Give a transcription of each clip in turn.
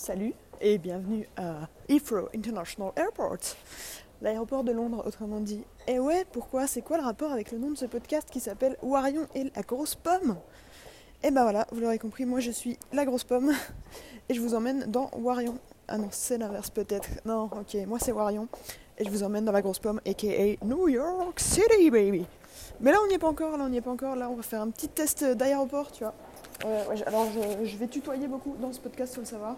Salut et bienvenue à Heathrow International Airport, l'aéroport de Londres autrement dit. Et ouais, pourquoi? C'est quoi le rapport avec le nom de ce podcast qui s'appelle Warion et la grosse pomme? Et ben voilà, vous l'aurez compris, moi je suis la grosse pomme et je vous emmène dans Warion. Ah non, c'est l'inverse peut-être. Non, ok, moi c'est Warion et je vous emmène dans la grosse pomme, aka New York City, baby. Mais là on n'y est pas encore, là on n'y est pas encore, là on va faire un petit test d'aéroport, tu vois. Alors je, vais tutoyer beaucoup dans ce podcast, faut le savoir.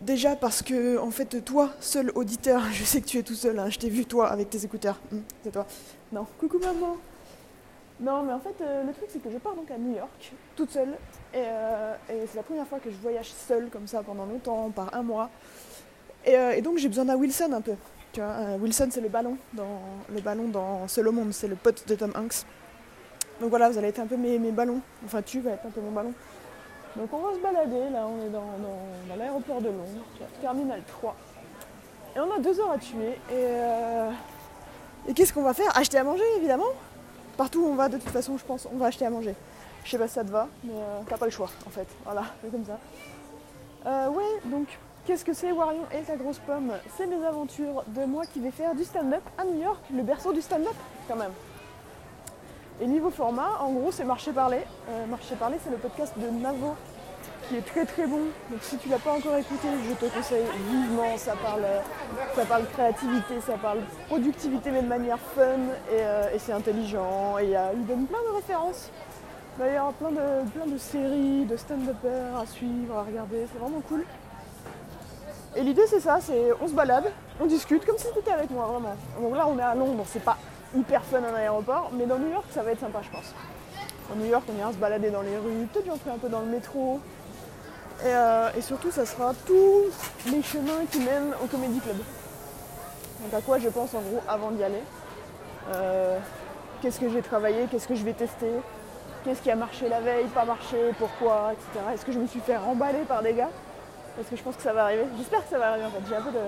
Déjà parce que, en fait, toi, seul auditeur, je sais que tu es tout seul, hein, je t'ai vu toi avec tes écouteurs. Hum, c'est toi. Non, coucou maman. Non, mais en fait, euh, le truc c'est que je pars donc à New York, toute seule, et, euh, c'est la première fois que je voyage seule comme ça pendant longtemps, par un mois. Et, euh, et donc j'ai besoin d'un Wilson un peu. Tu vois, Wilson c'est le ballon dans le ballon dans Seul au monde, c'est le pote de Tom Hanks. Donc voilà, vous allez être un peu mes, ballons. Enfin, tu vas être un peu mon ballon. Donc on va se balader, là on est dans, l'aéroport de Londres, terminal 3. Et on a deux heures à tuer. Et, euh, et qu'est-ce qu'on va faire? Acheter à manger évidemment. Partout où on va de toute façon je pense on va acheter à manger. Je sais pas si ça te va, mais euh, t'as pas le choix en fait. Voilà, c'est comme ça. Euh, ouais, donc qu'est-ce que c'est Warion et ta grosse pomme? C'est mes aventures de moi qui vais faire du stand-up à New York, le berceau du stand-up quand même. Et niveau format, en gros, c'est Marché Parler. Euh, Marché Parler, c'est le podcast de Navo, qui est très très bon. Donc si tu l'as pas encore écouté, je te conseille vivement. Ça parle, euh, ça parle créativité, ça parle productivité, mais de manière fun, et, euh, c'est intelligent. Et a- il donne plein de références. D'ailleurs, plein de, plein de séries, de stand-uppers à suivre, à regarder. C'est vraiment cool. Et l'idée, c'est ça, c'est on se balade, on discute, comme si tu étais avec moi, vraiment. Donc là, on est à Londres, c'est pas hyper fun un aéroport, mais dans New York, ça va être sympa, je pense. Dans New York, on ira se balader dans les rues, peut-être j'entrer un peu dans le métro. Et, euh, surtout, ça sera tous les chemins qui mènent au Comedy Club. Donc à quoi je pense en gros avant d'y aller. Euh, qu'est-ce que j'ai travaillé, qu'est-ce que je vais tester, qu'est-ce qui a marché la veille, pas marché, pourquoi, etc. Est-ce que je me suis fait remballer par des gars? Parce que je pense que ça va arriver. J'espère que ça va arriver en fait. J'ai un peu de...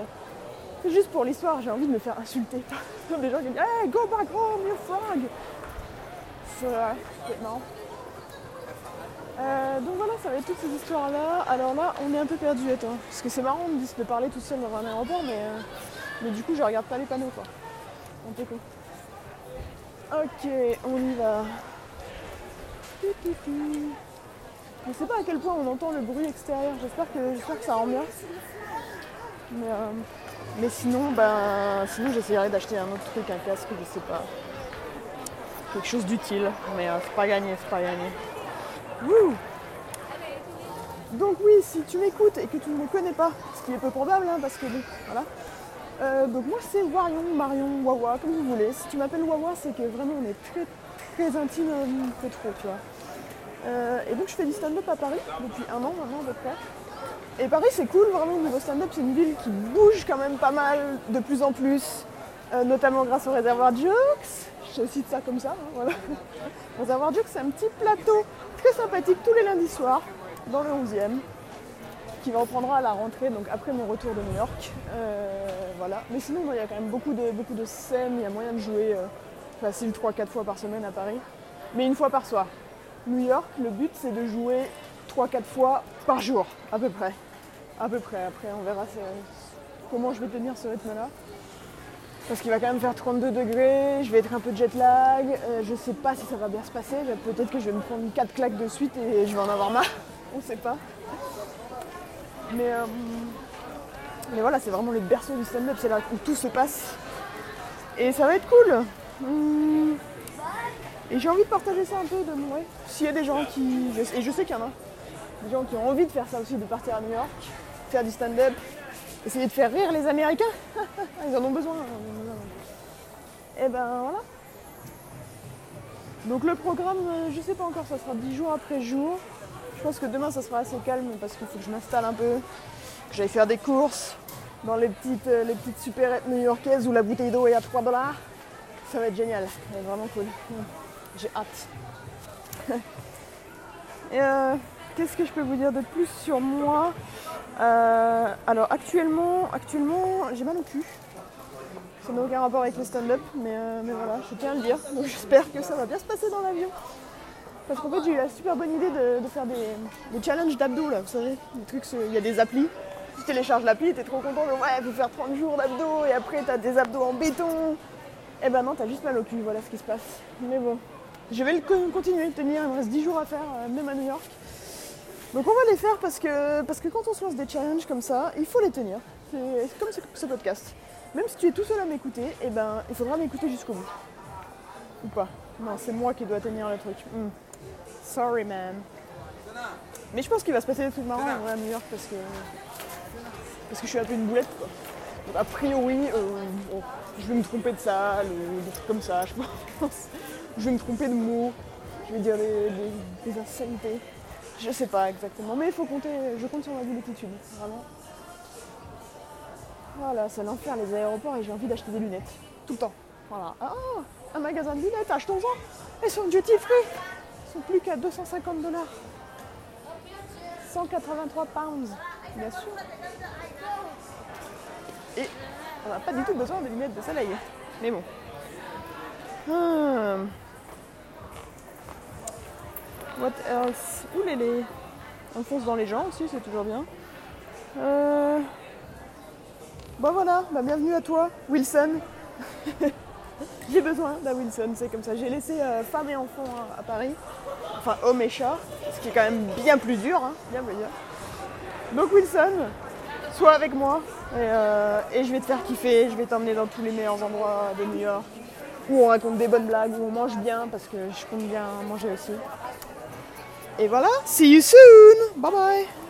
Juste pour l'histoire, j'ai envie de me faire insulter par des gens qui me disent Hey, go back home, you frog C'est marrant. Euh, donc voilà, ça va être toutes ces histoires-là. Alors là, on est un peu perdu, attends. Parce que c'est marrant de, de parler tout seul dans un aéroport, mais, euh, mais du coup, je regarde pas les panneaux, quoi. Un peu con. Ok, on y va. Je sais pas à quel point on entend le bruit extérieur. J'espère que, que ça rend bien. Mais, euh, mais sinon, ben, sinon j'essaierai d'acheter un autre truc, un casque, je sais pas. Quelque chose d'utile. Mais euh, c'est pas gagné, c'est pas gagné. Donc oui, si tu m'écoutes et que tu ne me connais pas, ce qui est peu probable, hein, parce que bon, voilà. Euh, donc moi c'est Warion, Marion, Wawa, comme vous voulez. Si tu m'appelles Wawa, c'est que vraiment on est très très intime, euh, peu trop, tu vois. Et donc je fais du stand-up à Paris depuis un an maintenant à peu près. Et Paris c'est cool, vraiment niveau stand-up, c'est une ville qui bouge quand même pas mal, de plus en plus, euh, notamment grâce au réservoir Jokes. Je cite ça comme ça, hein, voilà. réservoir Jokes c'est un petit plateau très sympathique tous les lundis soirs dans le 11e qui va reprendra à la rentrée, donc après mon retour de New York. Euh, voilà. Mais sinon, non, il y a quand même beaucoup de, beaucoup de scènes, il y a moyen de jouer euh, facile 3-4 fois par semaine à Paris, mais une fois par soir. New York, le but c'est de jouer 3-4 fois par jour, à peu près. À peu près, après on verra comment je vais tenir ce rythme-là. Parce qu'il va quand même faire 32 degrés, je vais être un peu jet lag, euh, je sais pas si ça va bien se passer, peut-être que je vais me prendre 4 claques de suite et je vais en avoir marre, on sait pas. Mais, euh, mais voilà, c'est vraiment le berceau du stand-up, c'est là où tout se passe. Et ça va être cool. Hum. Et j'ai envie de partager ça un peu de ouais. S'il y a des gens qui. Et je sais qu'il y en a. Des gens qui ont envie de faire ça aussi, de partir à New York, faire du stand-up, essayer de faire rire les Américains. Ils en ont besoin. Et ben voilà. Donc le programme, euh, je sais pas encore, ça sera 10 jours après jour. Je pense que demain ça sera assez calme parce qu'il faut que je m'installe un peu, que j'aille faire des courses dans les petites, euh, les supérettes new-yorkaises où la bouteille d'eau est à 3 dollars. Ça va être génial, vraiment cool. J'ai hâte. Et euh, qu'est-ce que je peux vous dire de plus sur moi Euh, Alors actuellement, actuellement j'ai mal au cul. Ça n'a aucun rapport avec le stand-up, mais, euh, mais voilà, je tiens à le dire. Donc j'espère que ça va bien se passer dans l'avion. Parce qu'en fait, j'ai eu la super bonne idée de, faire des, des challenges d'abdos, là, vous savez. Des trucs, il y a des applis tu télécharges l'appli, t'es trop content, de ouais, faut faire 30 jours d'abdos et après t'as des abdos en béton. Eh ben non, t'as juste mal au cul, voilà ce qui se passe. Mais bon, je vais continuer de tenir, il me reste 10 jours à faire, euh, même à New York. Donc on va les faire parce que, parce que quand on se lance des challenges comme ça, il faut les tenir. C'est comme ce, podcast. Même si tu es tout seul à m'écouter, eh ben, il faudra m'écouter jusqu'au bout. Ou pas. Non, c'est moi qui dois tenir le truc. Hmm. Sorry man. Mais je pense qu'il va se passer des trucs marrants à New York parce que, parce que je suis un peu une boulette quoi. A priori, euh, je vais me tromper de salle ou des trucs comme ça, je pense. je vais me tromper de mots, je vais dire des, des, insanités. Je sais pas exactement, mais il faut compter, je compte sur ma multitude, vraiment. Voilà, c'est l'enfer les aéroports et j'ai envie d'acheter des lunettes. Tout le temps. Voilà. Ah, un magasin de lunettes, achetons-en Elles sont duty free Elles sont plus qu'à 250 dollars. 183 pounds, bien sûr. Et on n'a pas du tout besoin de lunettes de soleil. Mais bon. Hmm. What else? Ouh. On fonce dans les gens aussi, c'est toujours bien. Euh... Bon voilà, bah, bienvenue à toi, Wilson. J'ai besoin d'un Wilson, c'est comme ça. J'ai laissé euh, femme et enfant à, Paris, enfin homme et chat, ce qui est quand même bien plus dur, hein, bien plus. Donc Wilson, sois avec moi euh, et, je vais te faire kiffer, je vais t'emmener dans tous les meilleurs endroits de New York où on raconte des bonnes blagues, où on mange bien parce que je compte bien manger aussi. Et voilà, see you soon, bye bye